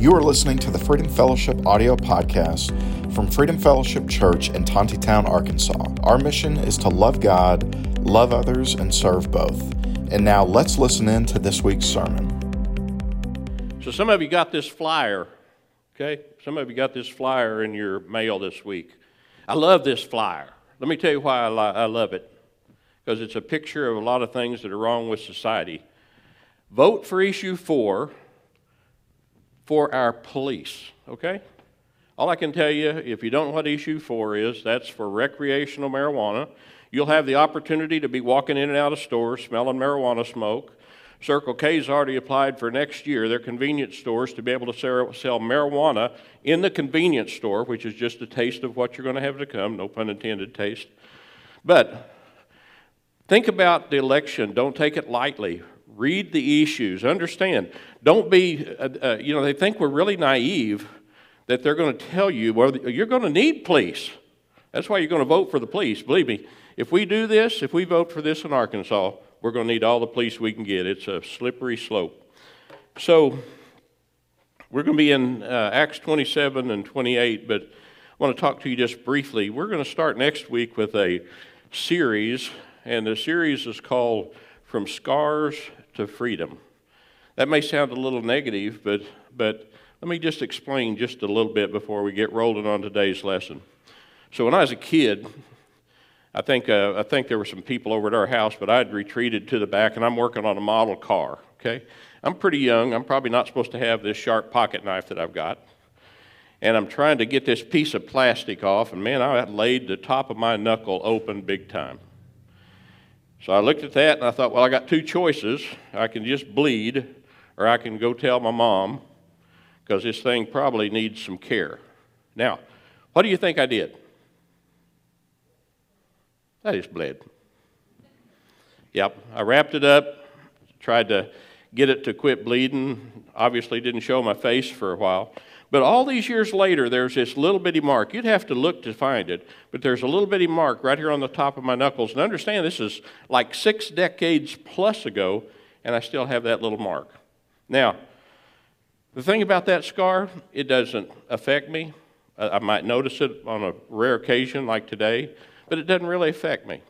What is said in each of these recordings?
You are listening to the Freedom Fellowship audio podcast from Freedom Fellowship Church in Tontitown, Arkansas. Our mission is to love God, love others, and serve both. And now let's listen in to this week's sermon. So, some of you got this flyer, okay? Some of you got this flyer in your mail this week. I love this flyer. Let me tell you why I, li- I love it because it's a picture of a lot of things that are wrong with society. Vote for issue four for our police, okay? All I can tell you, if you don't know what issue four is, that's for recreational marijuana. You'll have the opportunity to be walking in and out of stores smelling marijuana smoke. Circle K's already applied for next year their convenience stores to be able to sell marijuana in the convenience store, which is just a taste of what you're going to have to come, no pun intended taste. But think about the election. Don't take it lightly. Read the issues. Understand. Don't be, uh, uh, you know, they think we're really naive that they're going to tell you, well, you're going to need police. That's why you're going to vote for the police. Believe me, if we do this, if we vote for this in Arkansas, we're going to need all the police we can get. It's a slippery slope. So, we're going to be in uh, Acts 27 and 28, but I want to talk to you just briefly. We're going to start next week with a series, and the series is called From Scars to freedom. That may sound a little negative, but, but let me just explain just a little bit before we get rolling on today's lesson. So, when I was a kid, I think, uh, I think there were some people over at our house, but I'd retreated to the back and I'm working on a model car, okay? I'm pretty young. I'm probably not supposed to have this sharp pocket knife that I've got. And I'm trying to get this piece of plastic off, and man, I laid the top of my knuckle open big time. So I looked at that and I thought, well, I got two choices. I can just bleed, or I can go tell my mom, because this thing probably needs some care. Now, what do you think I did? I just bled. Yep, I wrapped it up, tried to get it to quit bleeding. Obviously, didn't show my face for a while. But all these years later, there's this little bitty mark. You'd have to look to find it, but there's a little bitty mark right here on the top of my knuckles. And understand, this is like six decades plus ago, and I still have that little mark. Now, the thing about that scar, it doesn't affect me. I might notice it on a rare occasion like today, but it doesn't really affect me.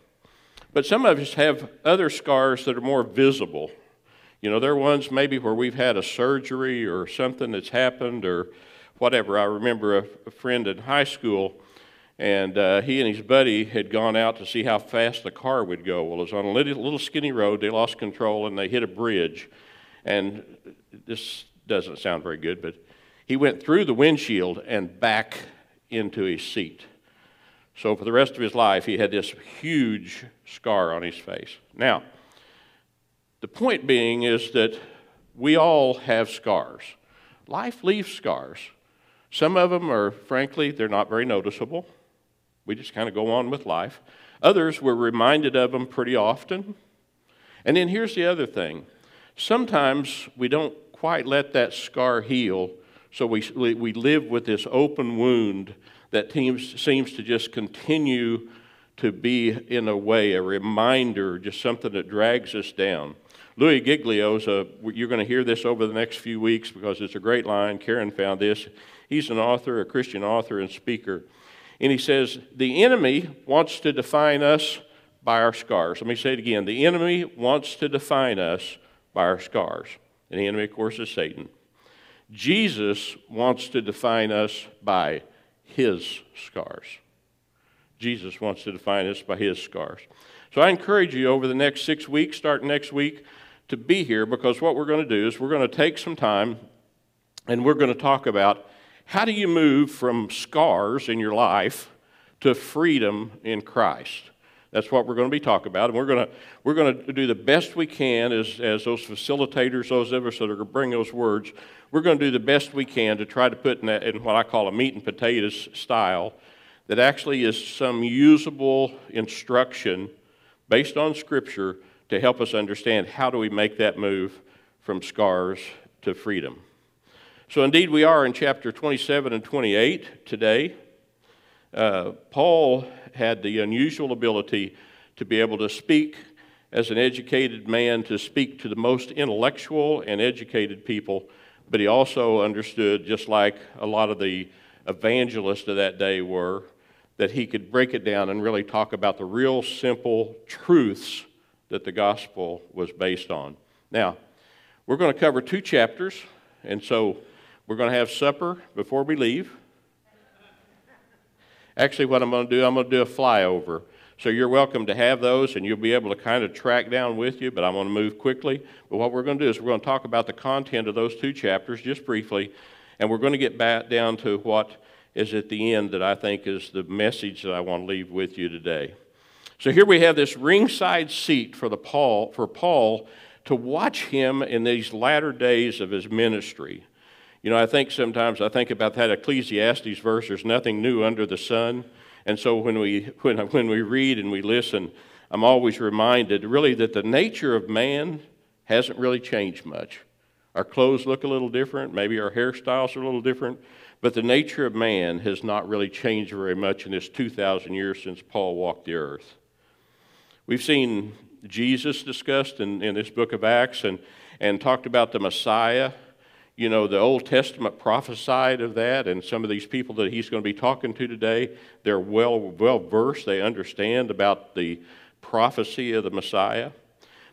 But some of us have other scars that are more visible. You know, there are ones maybe where we've had a surgery or something that's happened or whatever. I remember a, a friend in high school, and uh, he and his buddy had gone out to see how fast the car would go. Well, it was on a little, little skinny road. They lost control and they hit a bridge. And this doesn't sound very good, but he went through the windshield and back into his seat. So for the rest of his life, he had this huge scar on his face. Now, the point being is that we all have scars. Life leaves scars. Some of them are, frankly, they're not very noticeable. We just kind of go on with life. Others, we're reminded of them pretty often. And then here's the other thing sometimes we don't quite let that scar heal, so we, we live with this open wound that seems, seems to just continue to be, in a way, a reminder, just something that drags us down. Louis Giglio's, a, you're going to hear this over the next few weeks because it's a great line. Karen found this. He's an author, a Christian author and speaker. And he says, The enemy wants to define us by our scars. Let me say it again. The enemy wants to define us by our scars. And the enemy, of course, is Satan. Jesus wants to define us by his scars. Jesus wants to define us by his scars. So I encourage you over the next six weeks, starting next week, to be here because what we're going to do is we're going to take some time and we're going to talk about how do you move from scars in your life to freedom in Christ? That's what we're going to be talking about. And we're going to, we're going to do the best we can as, as those facilitators, those of us that are going to bring those words, we're going to do the best we can to try to put in, that, in what I call a meat and potatoes style that actually is some usable instruction based on Scripture to help us understand how do we make that move from scars to freedom. So, indeed, we are in chapter 27 and 28 today. Uh, Paul had the unusual ability to be able to speak as an educated man, to speak to the most intellectual and educated people but he also understood, just like a lot of the evangelists of that day were, that he could break it down and really talk about the real simple truths that the gospel was based on. Now, we're going to cover two chapters, and so we're going to have supper before we leave. Actually, what I'm going to do, I'm going to do a flyover. So you're welcome to have those, and you'll be able to kind of track down with you, but I'm going to move quickly. But what we're going to do is we're going to talk about the content of those two chapters just briefly, and we're going to get back down to what is at the end that I think is the message that I want to leave with you today. So here we have this ringside seat for, the Paul, for Paul to watch him in these latter days of his ministry. You know, I think sometimes I think about that Ecclesiastes verse, there's nothing new under the sun. And so when we, when, when we read and we listen, I'm always reminded really that the nature of man hasn't really changed much. Our clothes look a little different, maybe our hairstyles are a little different, but the nature of man has not really changed very much in this 2,000 years since Paul walked the earth. We've seen Jesus discussed in, in this book of Acts and, and talked about the Messiah you know, the Old Testament prophesied of that, and some of these people that he's going to be talking to today, they're well, well versed. They understand about the prophecy of the Messiah.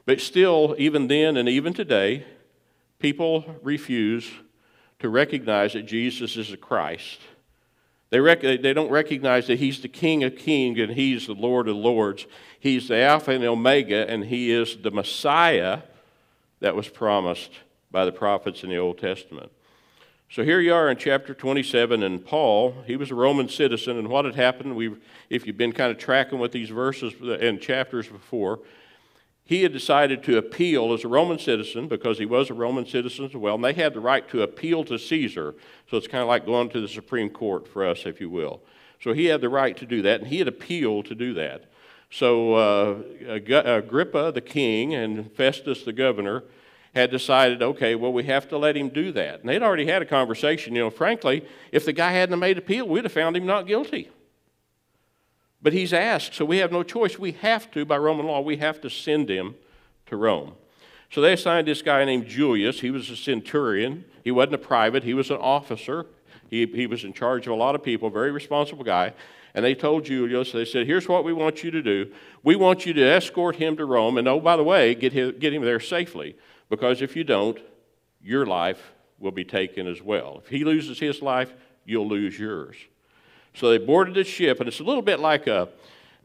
But still, even then and even today, people refuse to recognize that Jesus is the Christ. They, rec- they don't recognize that He's the King of Kings and He's the Lord of Lords. He's the Alpha and Omega, and He is the Messiah that was promised by the prophets in the Old Testament. So here you are in chapter 27, and Paul, he was a Roman citizen, and what had happened, we, if you've been kind of tracking with these verses and chapters before, he had decided to appeal as a Roman citizen because he was a Roman citizen as well, and they had the right to appeal to Caesar. So it's kind of like going to the Supreme Court for us, if you will. So he had the right to do that, and he had appealed to do that. So uh, Agrippa, the king, and Festus, the governor, had decided, okay, well, we have to let him do that. And they'd already had a conversation. You know, frankly, if the guy hadn't made appeal, we'd have found him not guilty. But he's asked, so we have no choice. We have to, by Roman law, we have to send him to Rome. So they assigned this guy named Julius. He was a centurion. He wasn't a private, he was an officer. He, he was in charge of a lot of people, very responsible guy. And they told Julius, they said, here's what we want you to do. We want you to escort him to Rome. And oh, by the way, get him, get him there safely. Because if you don't, your life will be taken as well. If he loses his life, you'll lose yours. So they boarded the ship, and it's a little bit like a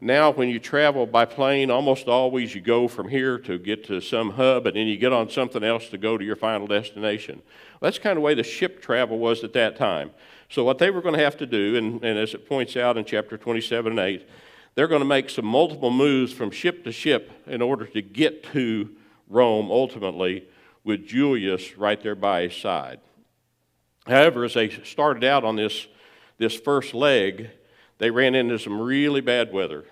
now when you travel by plane, almost always you go from here to get to some hub, and then you get on something else to go to your final destination. Well, that's kind of the way the ship travel was at that time. So what they were going to have to do, and, and as it points out in chapter 27 and 8, they're going to make some multiple moves from ship to ship in order to get to Rome ultimately with Julius right there by his side. However, as they started out on this, this first leg, they ran into some really bad weather.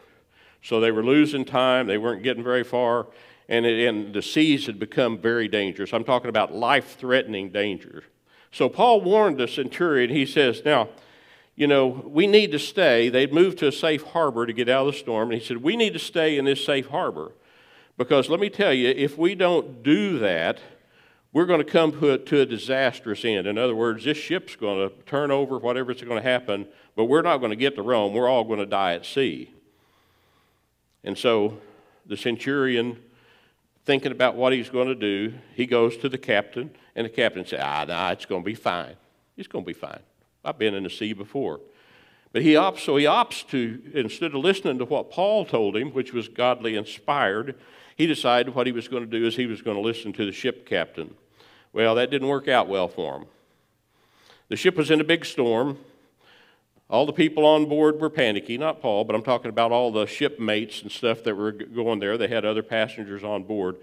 So they were losing time, they weren't getting very far, and, it, and the seas had become very dangerous. I'm talking about life threatening danger. So Paul warned the centurion, he says, Now, you know, we need to stay. They'd moved to a safe harbor to get out of the storm, and he said, We need to stay in this safe harbor. Because let me tell you, if we don't do that, we're going to come to a, disastrous end. In other words, this ship's going to turn over, whatever's going to happen, but we're not going to get to Rome. We're all going to die at sea. And so the centurion, thinking about what he's going to do, he goes to the captain, and the captain says, Ah, nah, it's going to be fine. It's going to be fine. I've been in the sea before. But he opts, so he opts to, instead of listening to what Paul told him, which was godly inspired, he decided what he was going to do is he was going to listen to the ship captain. Well, that didn't work out well for him. The ship was in a big storm. All the people on board were panicky, not Paul, but I'm talking about all the shipmates and stuff that were going there. They had other passengers on board.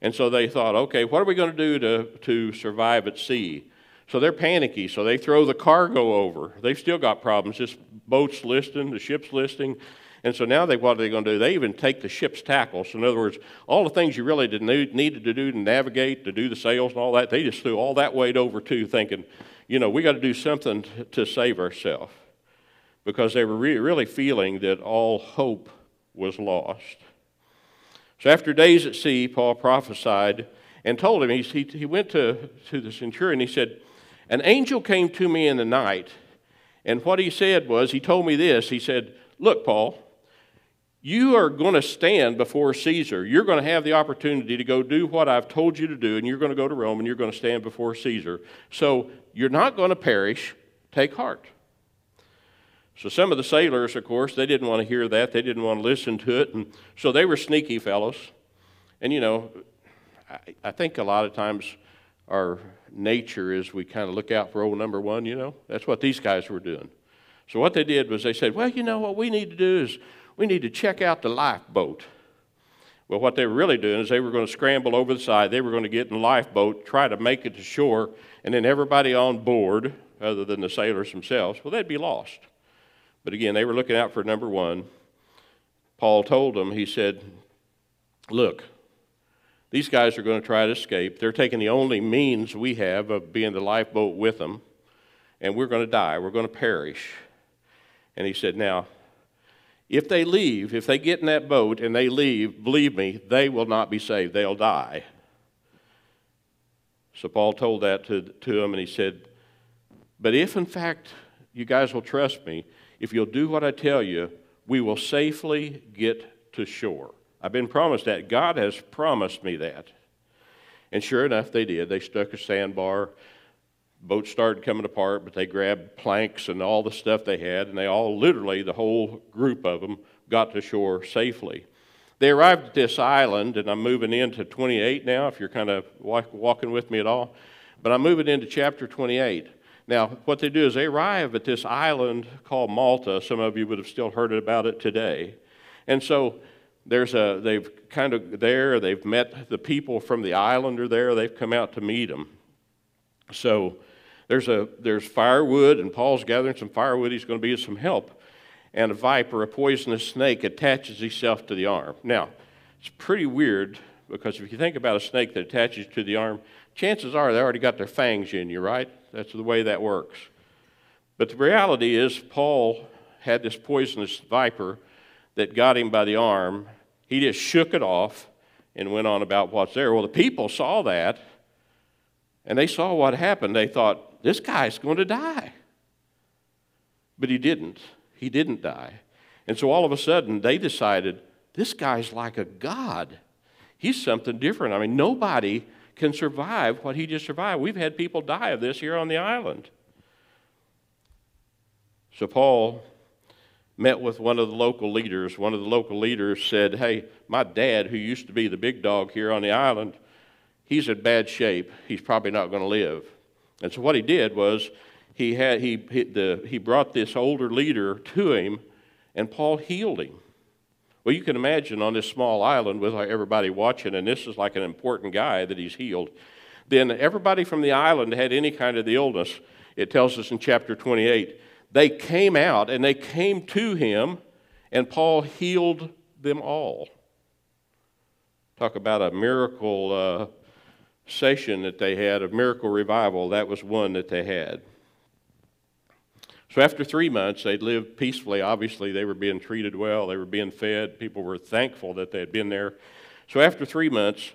And so they thought, okay, what are we going to do to, to survive at sea? So they're panicky, so they throw the cargo over. They've still got problems. This boat's listing, the ship's listing. And so now they, what are they going to do? They even take the ship's tackle. So in other words, all the things you really needed to do to navigate, to do the sails and all that, they just threw all that weight over too, thinking, you know, we got to do something to save ourselves. Because they were re- really feeling that all hope was lost. So after days at sea, Paul prophesied, and told him, he, he, he went to, to the centurion, he said, An angel came to me in the night, and what he said was, he told me this. He said, Look, Paul, you are going to stand before Caesar. You're going to have the opportunity to go do what I've told you to do, and you're going to go to Rome and you're going to stand before Caesar. So you're not going to perish. Take heart. So some of the sailors, of course, they didn't want to hear that. They didn't want to listen to it. And so they were sneaky fellows. And, you know, I, I think a lot of times our nature is we kind of look out for old number one, you know. That's what these guys were doing. So what they did was they said, well, you know, what we need to do is we need to check out the lifeboat. Well, what they were really doing is they were going to scramble over the side. They were going to get in the lifeboat, try to make it to shore, and then everybody on board, other than the sailors themselves, well, they'd be lost. But again, they were looking out for number one. Paul told them, he said, Look, these guys are going to try to escape. They're taking the only means we have of being the lifeboat with them, and we're going to die. We're going to perish. And he said, Now, if they leave, if they get in that boat and they leave, believe me, they will not be saved. They'll die. So Paul told that to, to him, and he said, But if in fact you guys will trust me, if you'll do what I tell you, we will safely get to shore. I've been promised that. God has promised me that. And sure enough, they did. They stuck a sandbar. Boat started coming apart, but they grabbed planks and all the stuff they had, and they all, literally, the whole group of them, got to shore safely. They arrived at this island, and I'm moving into 28 now, if you're kind of walking with me at all. But I'm moving into chapter 28. Now, what they do is they arrive at this island called Malta. Some of you would have still heard about it today. And so there's a, they've kind of there, they've met the people from the island are there, they've come out to meet them. So there's, a, there's firewood, and Paul's gathering some firewood. He's going to be of some help. And a viper, a poisonous snake, attaches itself to the arm. Now, it's pretty weird because if you think about a snake that attaches to the arm, chances are they already got their fangs in you, right? That's the way that works. But the reality is, Paul had this poisonous viper that got him by the arm. He just shook it off and went on about what's there. Well, the people saw that and they saw what happened. They thought, this guy's going to die. But he didn't. He didn't die. And so all of a sudden, they decided, this guy's like a god. He's something different. I mean, nobody can survive what he just survived. We've had people die of this here on the island. So Paul met with one of the local leaders. One of the local leaders said, Hey, my dad, who used to be the big dog here on the island, he's in bad shape. He's probably not going to live. And so what he did was he, had, he, he, the, he brought this older leader to him, and Paul healed him. Well, you can imagine on this small island with everybody watching, and this is like an important guy that he's healed. Then everybody from the island had any kind of the illness. It tells us in chapter 28. They came out and they came to him, and Paul healed them all. Talk about a miracle uh, session that they had, of miracle revival. That was one that they had. So after three months, they'd lived peacefully. Obviously, they were being treated well, they were being fed. People were thankful that they had been there. So after three months,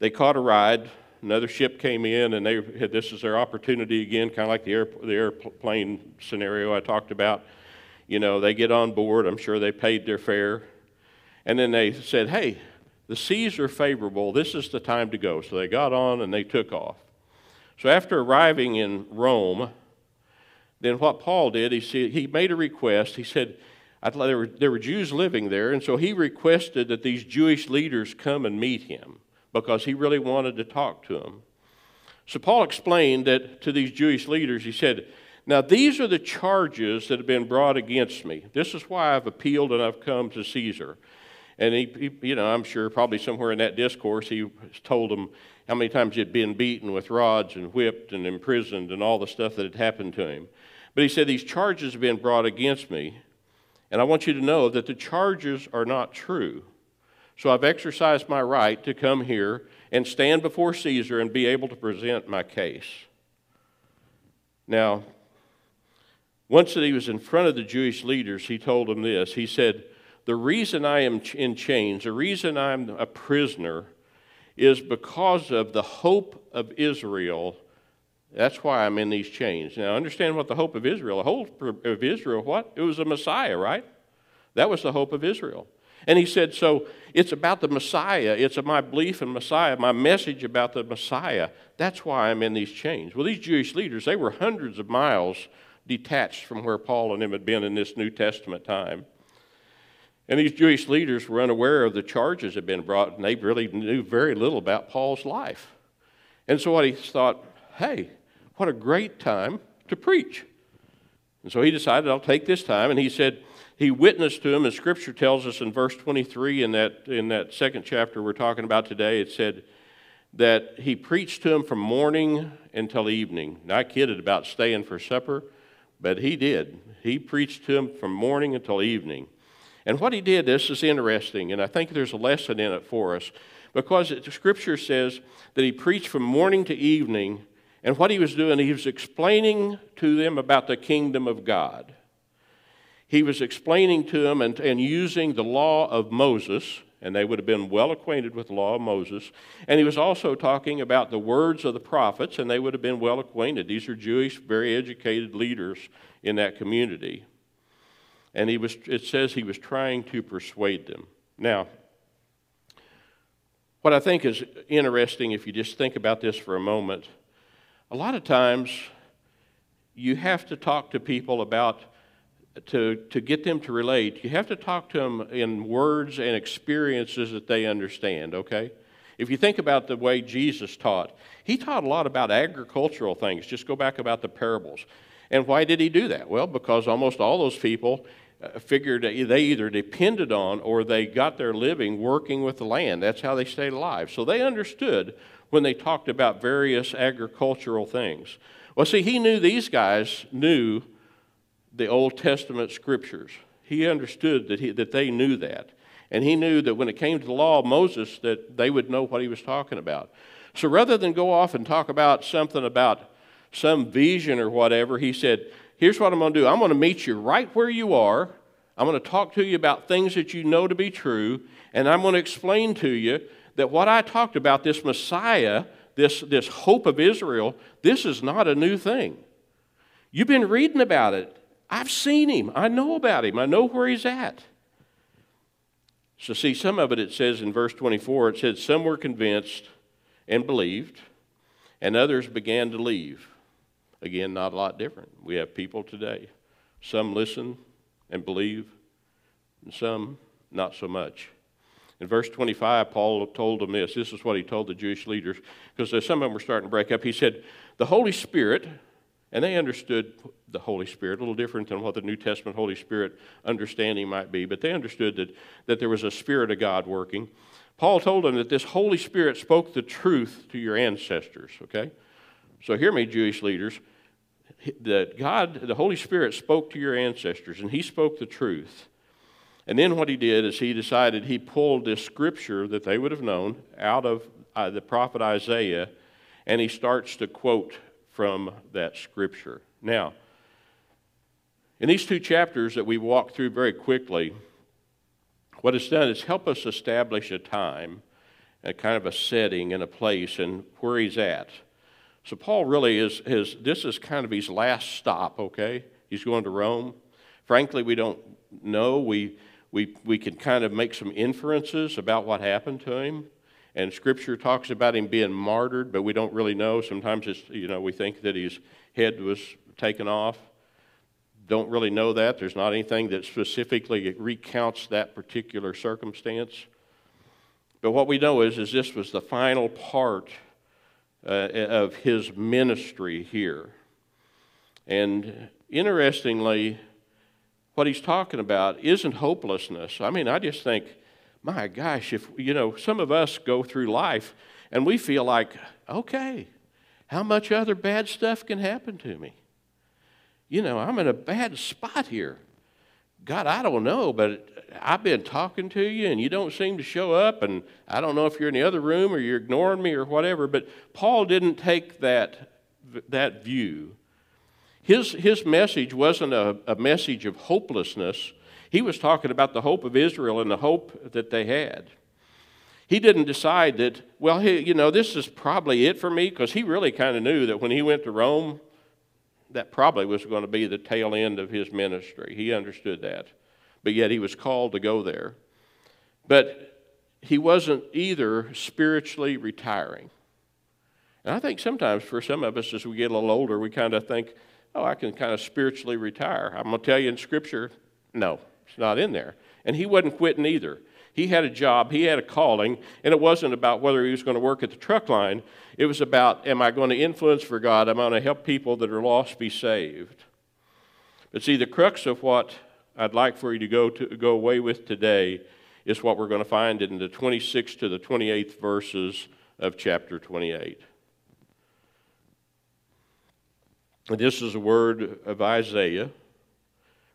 they caught a ride. Another ship came in, and they had this is their opportunity again, kind of like the, air, the airplane scenario I talked about. You know, they get on board. I'm sure they paid their fare. And then they said, hey, the seas are favorable. This is the time to go. So they got on and they took off. So after arriving in Rome, then what Paul did, he, said, he made a request. He said, there were, there were Jews living there, and so he requested that these Jewish leaders come and meet him because he really wanted to talk to them. So Paul explained that to these Jewish leaders, he said, Now these are the charges that have been brought against me. This is why I've appealed and I've come to Caesar. And he, he you know, I'm sure probably somewhere in that discourse he told them how many times he'd been beaten with rods and whipped and imprisoned and all the stuff that had happened to him. But he said, These charges have been brought against me, and I want you to know that the charges are not true. So I've exercised my right to come here and stand before Caesar and be able to present my case. Now, once that he was in front of the Jewish leaders, he told them this. He said, The reason I am in chains, the reason I'm a prisoner, is because of the hope of Israel. That's why I'm in these chains. Now, understand what the hope of Israel. The hope of Israel, what? It was a Messiah, right? That was the hope of Israel. And he said, So it's about the Messiah. It's my belief in Messiah, my message about the Messiah. That's why I'm in these chains. Well, these Jewish leaders, they were hundreds of miles detached from where Paul and them had been in this New Testament time. And these Jewish leaders were unaware of the charges that had been brought, and they really knew very little about Paul's life. And so what he thought, hey, what a great time to preach. And so he decided, I'll take this time. And he said, he witnessed to him, and Scripture tells us in verse 23 in that, in that second chapter we're talking about today, it said that he preached to him from morning until evening. Now, I kidded about staying for supper, but he did. He preached to him from morning until evening. And what he did, this is interesting, and I think there's a lesson in it for us, because it, Scripture says that he preached from morning to evening, and what he was doing, he was explaining to them about the kingdom of God he was explaining to them and, and using the law of Moses, and they would have been well acquainted with the law of Moses. And he was also talking about the words of the prophets, and they would have been well acquainted. These are Jewish, very educated leaders in that community. And he was, it says he was trying to persuade them. Now, what I think is interesting, if you just think about this for a moment, a lot of times you have to talk to people about to, to get them to relate, you have to talk to them in words and experiences that they understand, okay? If you think about the way Jesus taught, he taught a lot about agricultural things. Just go back about the parables. And why did he do that? Well, because almost all those people figured they either depended on or they got their living working with the land. That's how they stayed alive. So they understood when they talked about various agricultural things. Well, see, he knew these guys knew the Old Testament scriptures. He understood that, he, that they knew that. And he knew that when it came to the law of Moses, that they would know what he was talking about. So rather than go off and talk about something about some vision or whatever, he said, Here's what I'm going to do I'm going to meet you right where you are. I'm going to talk to you about things that you know to be true. And I'm going to explain to you that what I talked about, this Messiah, this, this hope of Israel, this is not a new thing. You've been reading about it. I've seen him. I know about him. I know where he's at. So, see, some of it, it says in verse 24, it says, Some were convinced and believed, and others began to leave. Again, not a lot different. We have people today. Some listen and believe, and some not so much. In verse 25, Paul told them this. This is what he told the Jewish leaders, because some of them were starting to break up. He said, The Holy Spirit, and they understood the Holy Spirit, a little different than what the New Testament Holy Spirit understanding might be, but they understood that, that there was a Spirit of God working. Paul told them that this Holy Spirit spoke the truth to your ancestors, okay? So hear me, Jewish leaders. That God, the Holy Spirit spoke to your ancestors, and He spoke the truth. And then what He did is He decided He pulled this scripture that they would have known out of uh, the prophet Isaiah, and He starts to quote from that scripture. Now, in these two chapters that we walked through very quickly, what it's done is help us establish a time, a kind of a setting and a place and where he's at. So Paul really is his this is kind of his last stop, okay? He's going to Rome. Frankly, we don't know. We we we can kind of make some inferences about what happened to him. And Scripture talks about him being martyred, but we don't really know. Sometimes it's, you know, we think that his head was taken off. Don't really know that. There's not anything that specifically recounts that particular circumstance. But what we know is, is this was the final part uh, of his ministry here. And interestingly, what he's talking about isn't hopelessness. I mean, I just think my gosh, if, you know, some of us go through life and we feel like, okay, how much other bad stuff can happen to me? You know, I'm in a bad spot here. God, I don't know, but I've been talking to you and you don't seem to show up, and I don't know if you're in the other room or you're ignoring me or whatever. But Paul didn't take that, that view. His, his message wasn't a, a message of hopelessness, he was talking about the hope of Israel and the hope that they had. He didn't decide that, well, he, you know, this is probably it for me, because he really kind of knew that when he went to Rome, that probably was going to be the tail end of his ministry. He understood that. But yet he was called to go there. But he wasn't either spiritually retiring. And I think sometimes for some of us, as we get a little older, we kind of think, oh, I can kind of spiritually retire. I'm going to tell you in Scripture, no, it's not in there. And he wasn't quitting either. He had a job, he had a calling, and it wasn't about whether he was going to work at the truck line. It was about, am I going to influence for God? Am I going to help people that are lost be saved? But see, the crux of what I'd like for you to go, to, go away with today is what we're going to find in the 26th to the 28th verses of chapter 28. This is a word of Isaiah,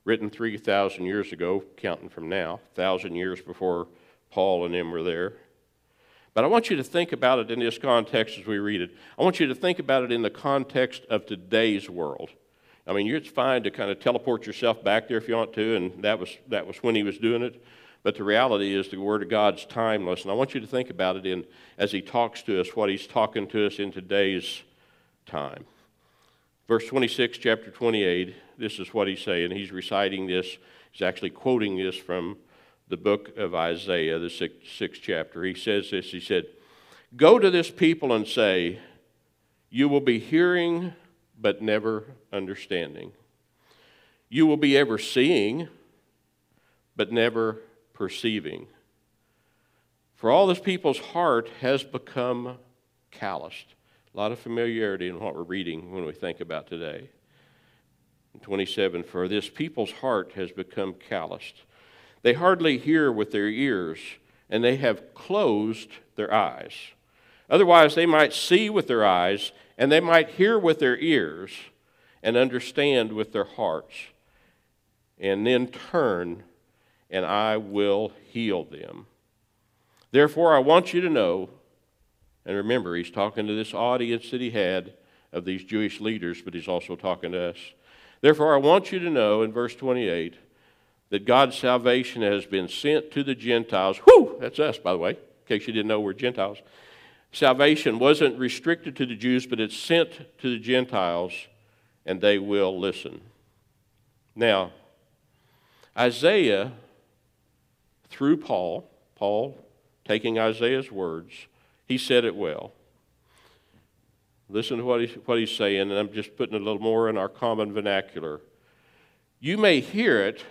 written 3,000 years ago, counting from now, 1,000 years before Paul and them were there. But I want you to think about it in this context as we read it. I want you to think about it in the context of today's world. I mean, it's fine to kind of teleport yourself back there if you want to, and that was, that was when he was doing it. But the reality is the Word of God's timeless. And I want you to think about it in, as He talks to us, what He's talking to us in today's time. Verse 26, chapter 28, this is what He's saying. He's reciting this, He's actually quoting this from the book of Isaiah, the sixth, sixth chapter. He says this He said, Go to this people and say, You will be hearing, but never understanding. You will be ever seeing, but never perceiving. For all this people's heart has become calloused. A lot of familiarity in what we're reading when we think about today. 27 For this people's heart has become calloused. They hardly hear with their ears, and they have closed their eyes. Otherwise, they might see with their eyes, and they might hear with their ears, and understand with their hearts, and then turn and I will heal them. Therefore, I want you to know, and remember, he's talking to this audience that he had of these Jewish leaders, but he's also talking to us. Therefore, I want you to know in verse 28 that God's salvation has been sent to the Gentiles. Whew, that's us, by the way, in case you didn't know we're Gentiles. Salvation wasn't restricted to the Jews, but it's sent to the Gentiles, and they will listen. Now, Isaiah through Paul, Paul taking Isaiah's words, he said it well. Listen to what, he, what he's saying, and I'm just putting a little more in our common vernacular. You may hear it,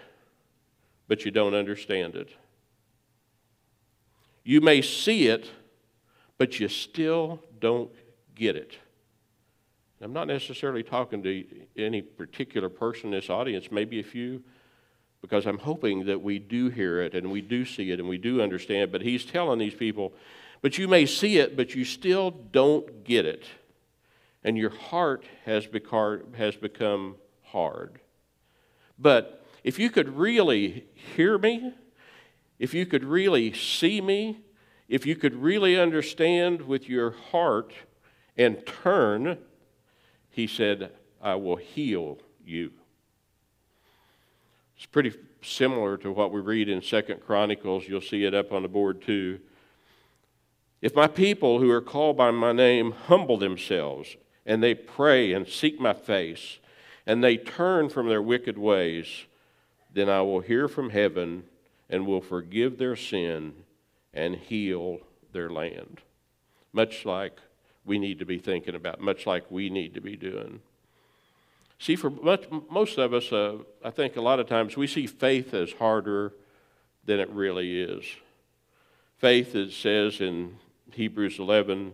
but you don't understand it. You may see it, but you still don't get it. I'm not necessarily talking to any particular person in this audience, maybe a few because I'm hoping that we do hear it and we do see it and we do understand. But he's telling these people, but you may see it, but you still don't get it. And your heart has become hard. But if you could really hear me, if you could really see me, if you could really understand with your heart and turn, he said, I will heal you. It's pretty similar to what we read in Second Chronicles. You'll see it up on the board too. If my people who are called by my name humble themselves and they pray and seek my face and they turn from their wicked ways, then I will hear from heaven and will forgive their sin and heal their land. Much like we need to be thinking about, much like we need to be doing. See, for much, most of us, uh, I think a lot of times we see faith as harder than it really is. Faith, it says in Hebrews 11,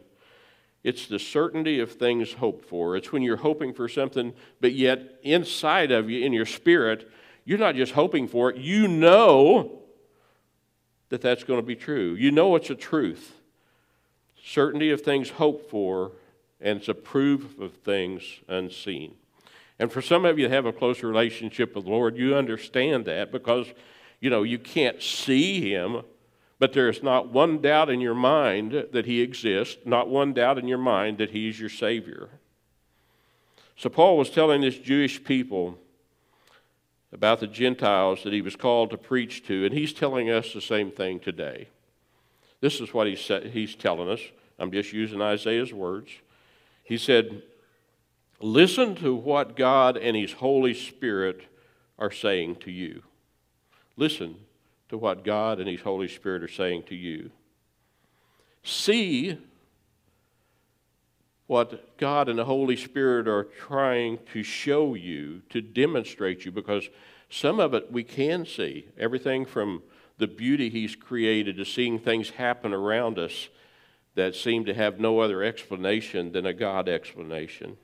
it's the certainty of things hoped for. It's when you're hoping for something, but yet inside of you, in your spirit, you're not just hoping for it, you know that that's going to be true. You know it's a truth. Certainty of things hoped for, and it's a proof of things unseen. And for some of you that have a close relationship with the Lord, you understand that because, you know, you can't see Him, but there's not one doubt in your mind that He exists, not one doubt in your mind that He is your Savior. So Paul was telling this Jewish people about the Gentiles that he was called to preach to, and he's telling us the same thing today. This is what he's, he's telling us. I'm just using Isaiah's words. He said, Listen to what God and His Holy Spirit are saying to you. Listen to what God and His Holy Spirit are saying to you. See what God and the Holy Spirit are trying to show you, to demonstrate you, because some of it we can see. Everything from the beauty He's created to seeing things happen around us that seem to have no other explanation than a God explanation.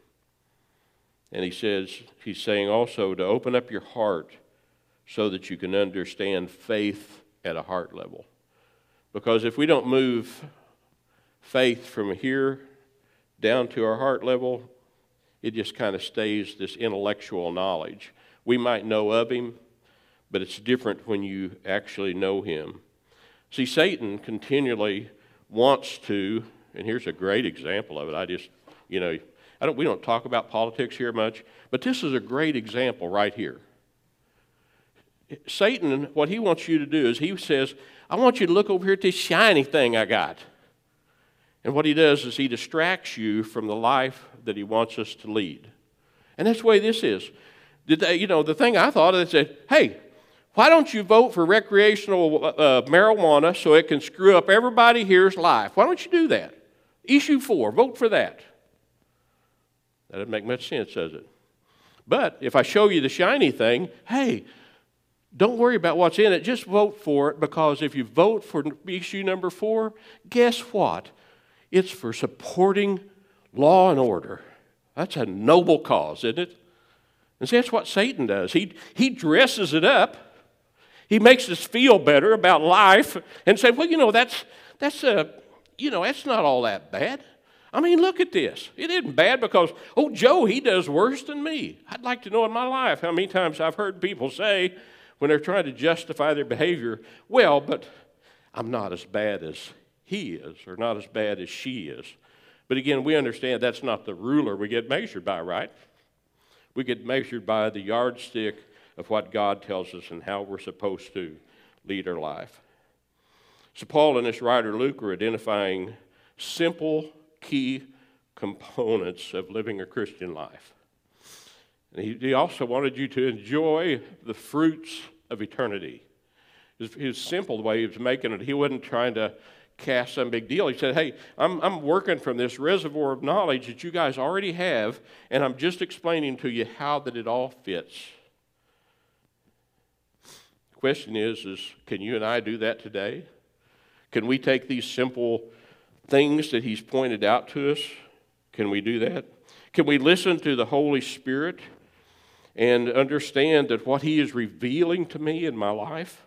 And He says, He's saying also to open up your heart so that you can understand faith at a heart level. Because if we don't move faith from here down to our heart level, it just kind of stays this intellectual knowledge. We might know of him, but it's different when you actually know him. See, Satan continually wants to, and here's a great example of it. I just, you know, I don't, we don't talk about politics here much, but this is a great example right here. Satan, what he wants you to do is he says, I want you to look over here at this shiny thing I got. And what he does is he distracts you from the life that he wants us to lead. And that's the way this is. Did they, you know, the thing I thought, they said, hey, why don't you vote for recreational uh, marijuana so it can screw up everybody here's life? Why don't you do that? Issue four, vote for that. That doesn't make much sense, does it? But if I show you the shiny thing, hey, don't worry about what's in it. Just vote for it because if you vote for issue number four, guess what? It's for supporting law and order. That's a noble cause, isn't it? And see, that's what Satan does. He, he dresses it up. He makes us feel better about life and say, well, you know, that's, that's, a, you know, that's not all that bad. I mean, look at this. It isn't bad because, oh, Joe, he does worse than me. I'd like to know in my life how many times I've heard people say when they're trying to justify their behavior, well, but I'm not as bad as he is or not as bad as she is. But again, we understand that's not the ruler we get measured by, right? We get measured by the yardstick of what God tells us and how we're supposed to lead our life. So, Paul and this writer Luke are identifying simple key components of living a Christian life. And he, he also wanted you to enjoy the fruits of eternity. He was simple way he was making it. He wasn't trying to cast some big deal. He said, Hey, I'm, I'm working from this reservoir of knowledge that you guys already have, and I'm just explaining to you how that it all fits. The question is, is can you and I do that today? Can we take these simple things that he's pointed out to us? Can we do that? Can we listen to the Holy Spirit and understand that what he is revealing to me in my life,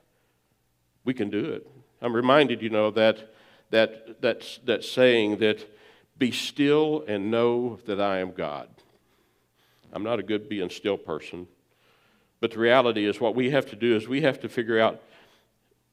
we can do it. I'm reminded, you know, that that, that, that saying that be still and know that I am God. I'm not a good being still person. But the reality is, what we have to do is we have to figure out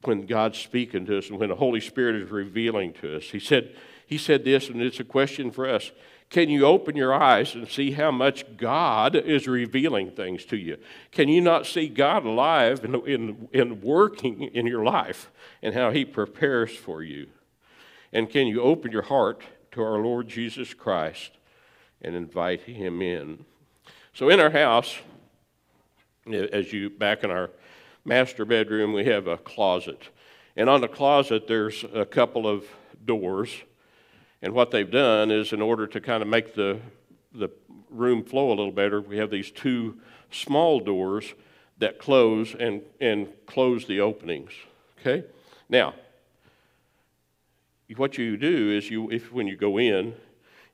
when God's speaking to us and when the Holy Spirit is revealing to us. He said, he said this, and it's a question for us. Can you open your eyes and see how much God is revealing things to you? Can you not see God alive and in, in, in working in your life and how He prepares for you? And can you open your heart to our Lord Jesus Christ and invite him in? So, in our house, as you back in our master bedroom, we have a closet. And on the closet, there's a couple of doors. And what they've done is, in order to kind of make the, the room flow a little better, we have these two small doors that close and, and close the openings. Okay? Now, what you do is you, if when you go in,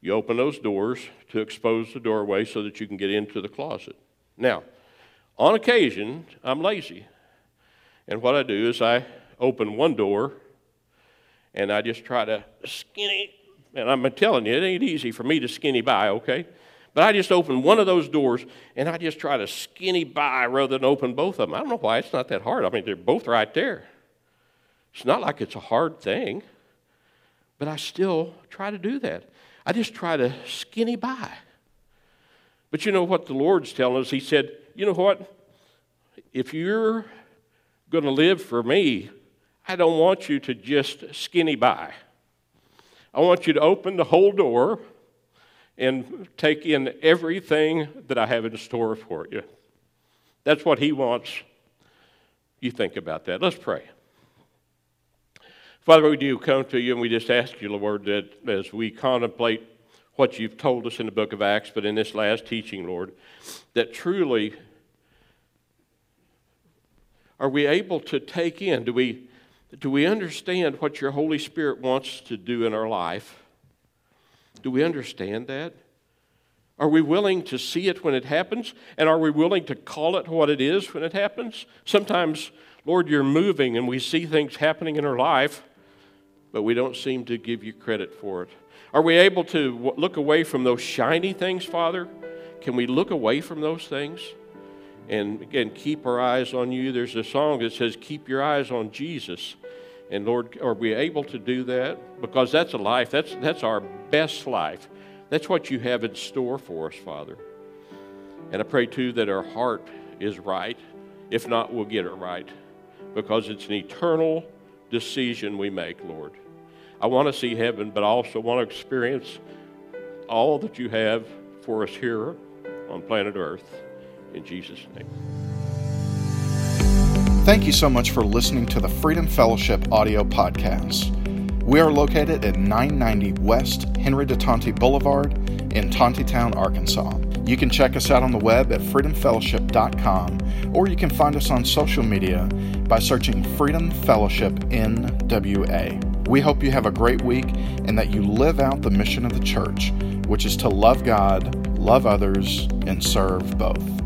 you open those doors to expose the doorway so that you can get into the closet. Now, on occasion, I'm lazy. And what I do is I open one door and I just try to skinny, and I'm telling you, it ain't easy for me to skinny by, okay? But I just open one of those doors and I just try to skinny by rather than open both of them. I don't know why it's not that hard. I mean, they're both right there. It's not like it's a hard thing. But I still try to do that. I just try to skinny by. But you know what the Lord's telling us? He said, You know what? If you're going to live for me, I don't want you to just skinny by. I want you to open the whole door and take in everything that I have in store for you. That's what He wants. You think about that. Let's pray. Father, we do come to you and we just ask you, Lord, that as we contemplate what you've told us in the book of Acts, but in this last teaching, Lord, that truly are we able to take in? Do we, do we understand what your Holy Spirit wants to do in our life? Do we understand that? Are we willing to see it when it happens? And are we willing to call it what it is when it happens? Sometimes, Lord, you're moving and we see things happening in our life, but we don't seem to give you credit for it. Are we able to look away from those shiny things, Father? Can we look away from those things? And again, keep our eyes on you. There's a song that says, Keep your eyes on Jesus. And Lord, are we able to do that? Because that's a life, that's, that's our best life. That's what you have in store for us, Father. And I pray too that our heart is right. If not, we'll get it right. Because it's an eternal decision we make, Lord. I want to see heaven, but I also want to experience all that you have for us here on planet Earth. In Jesus' name. Thank you so much for listening to the Freedom Fellowship audio podcast. We are located at 990 West Henry de Tonti Boulevard in Tontitown, Arkansas. You can check us out on the web at freedomfellowship.com or you can find us on social media by searching Freedom Fellowship NWA. We hope you have a great week and that you live out the mission of the church, which is to love God, love others, and serve both.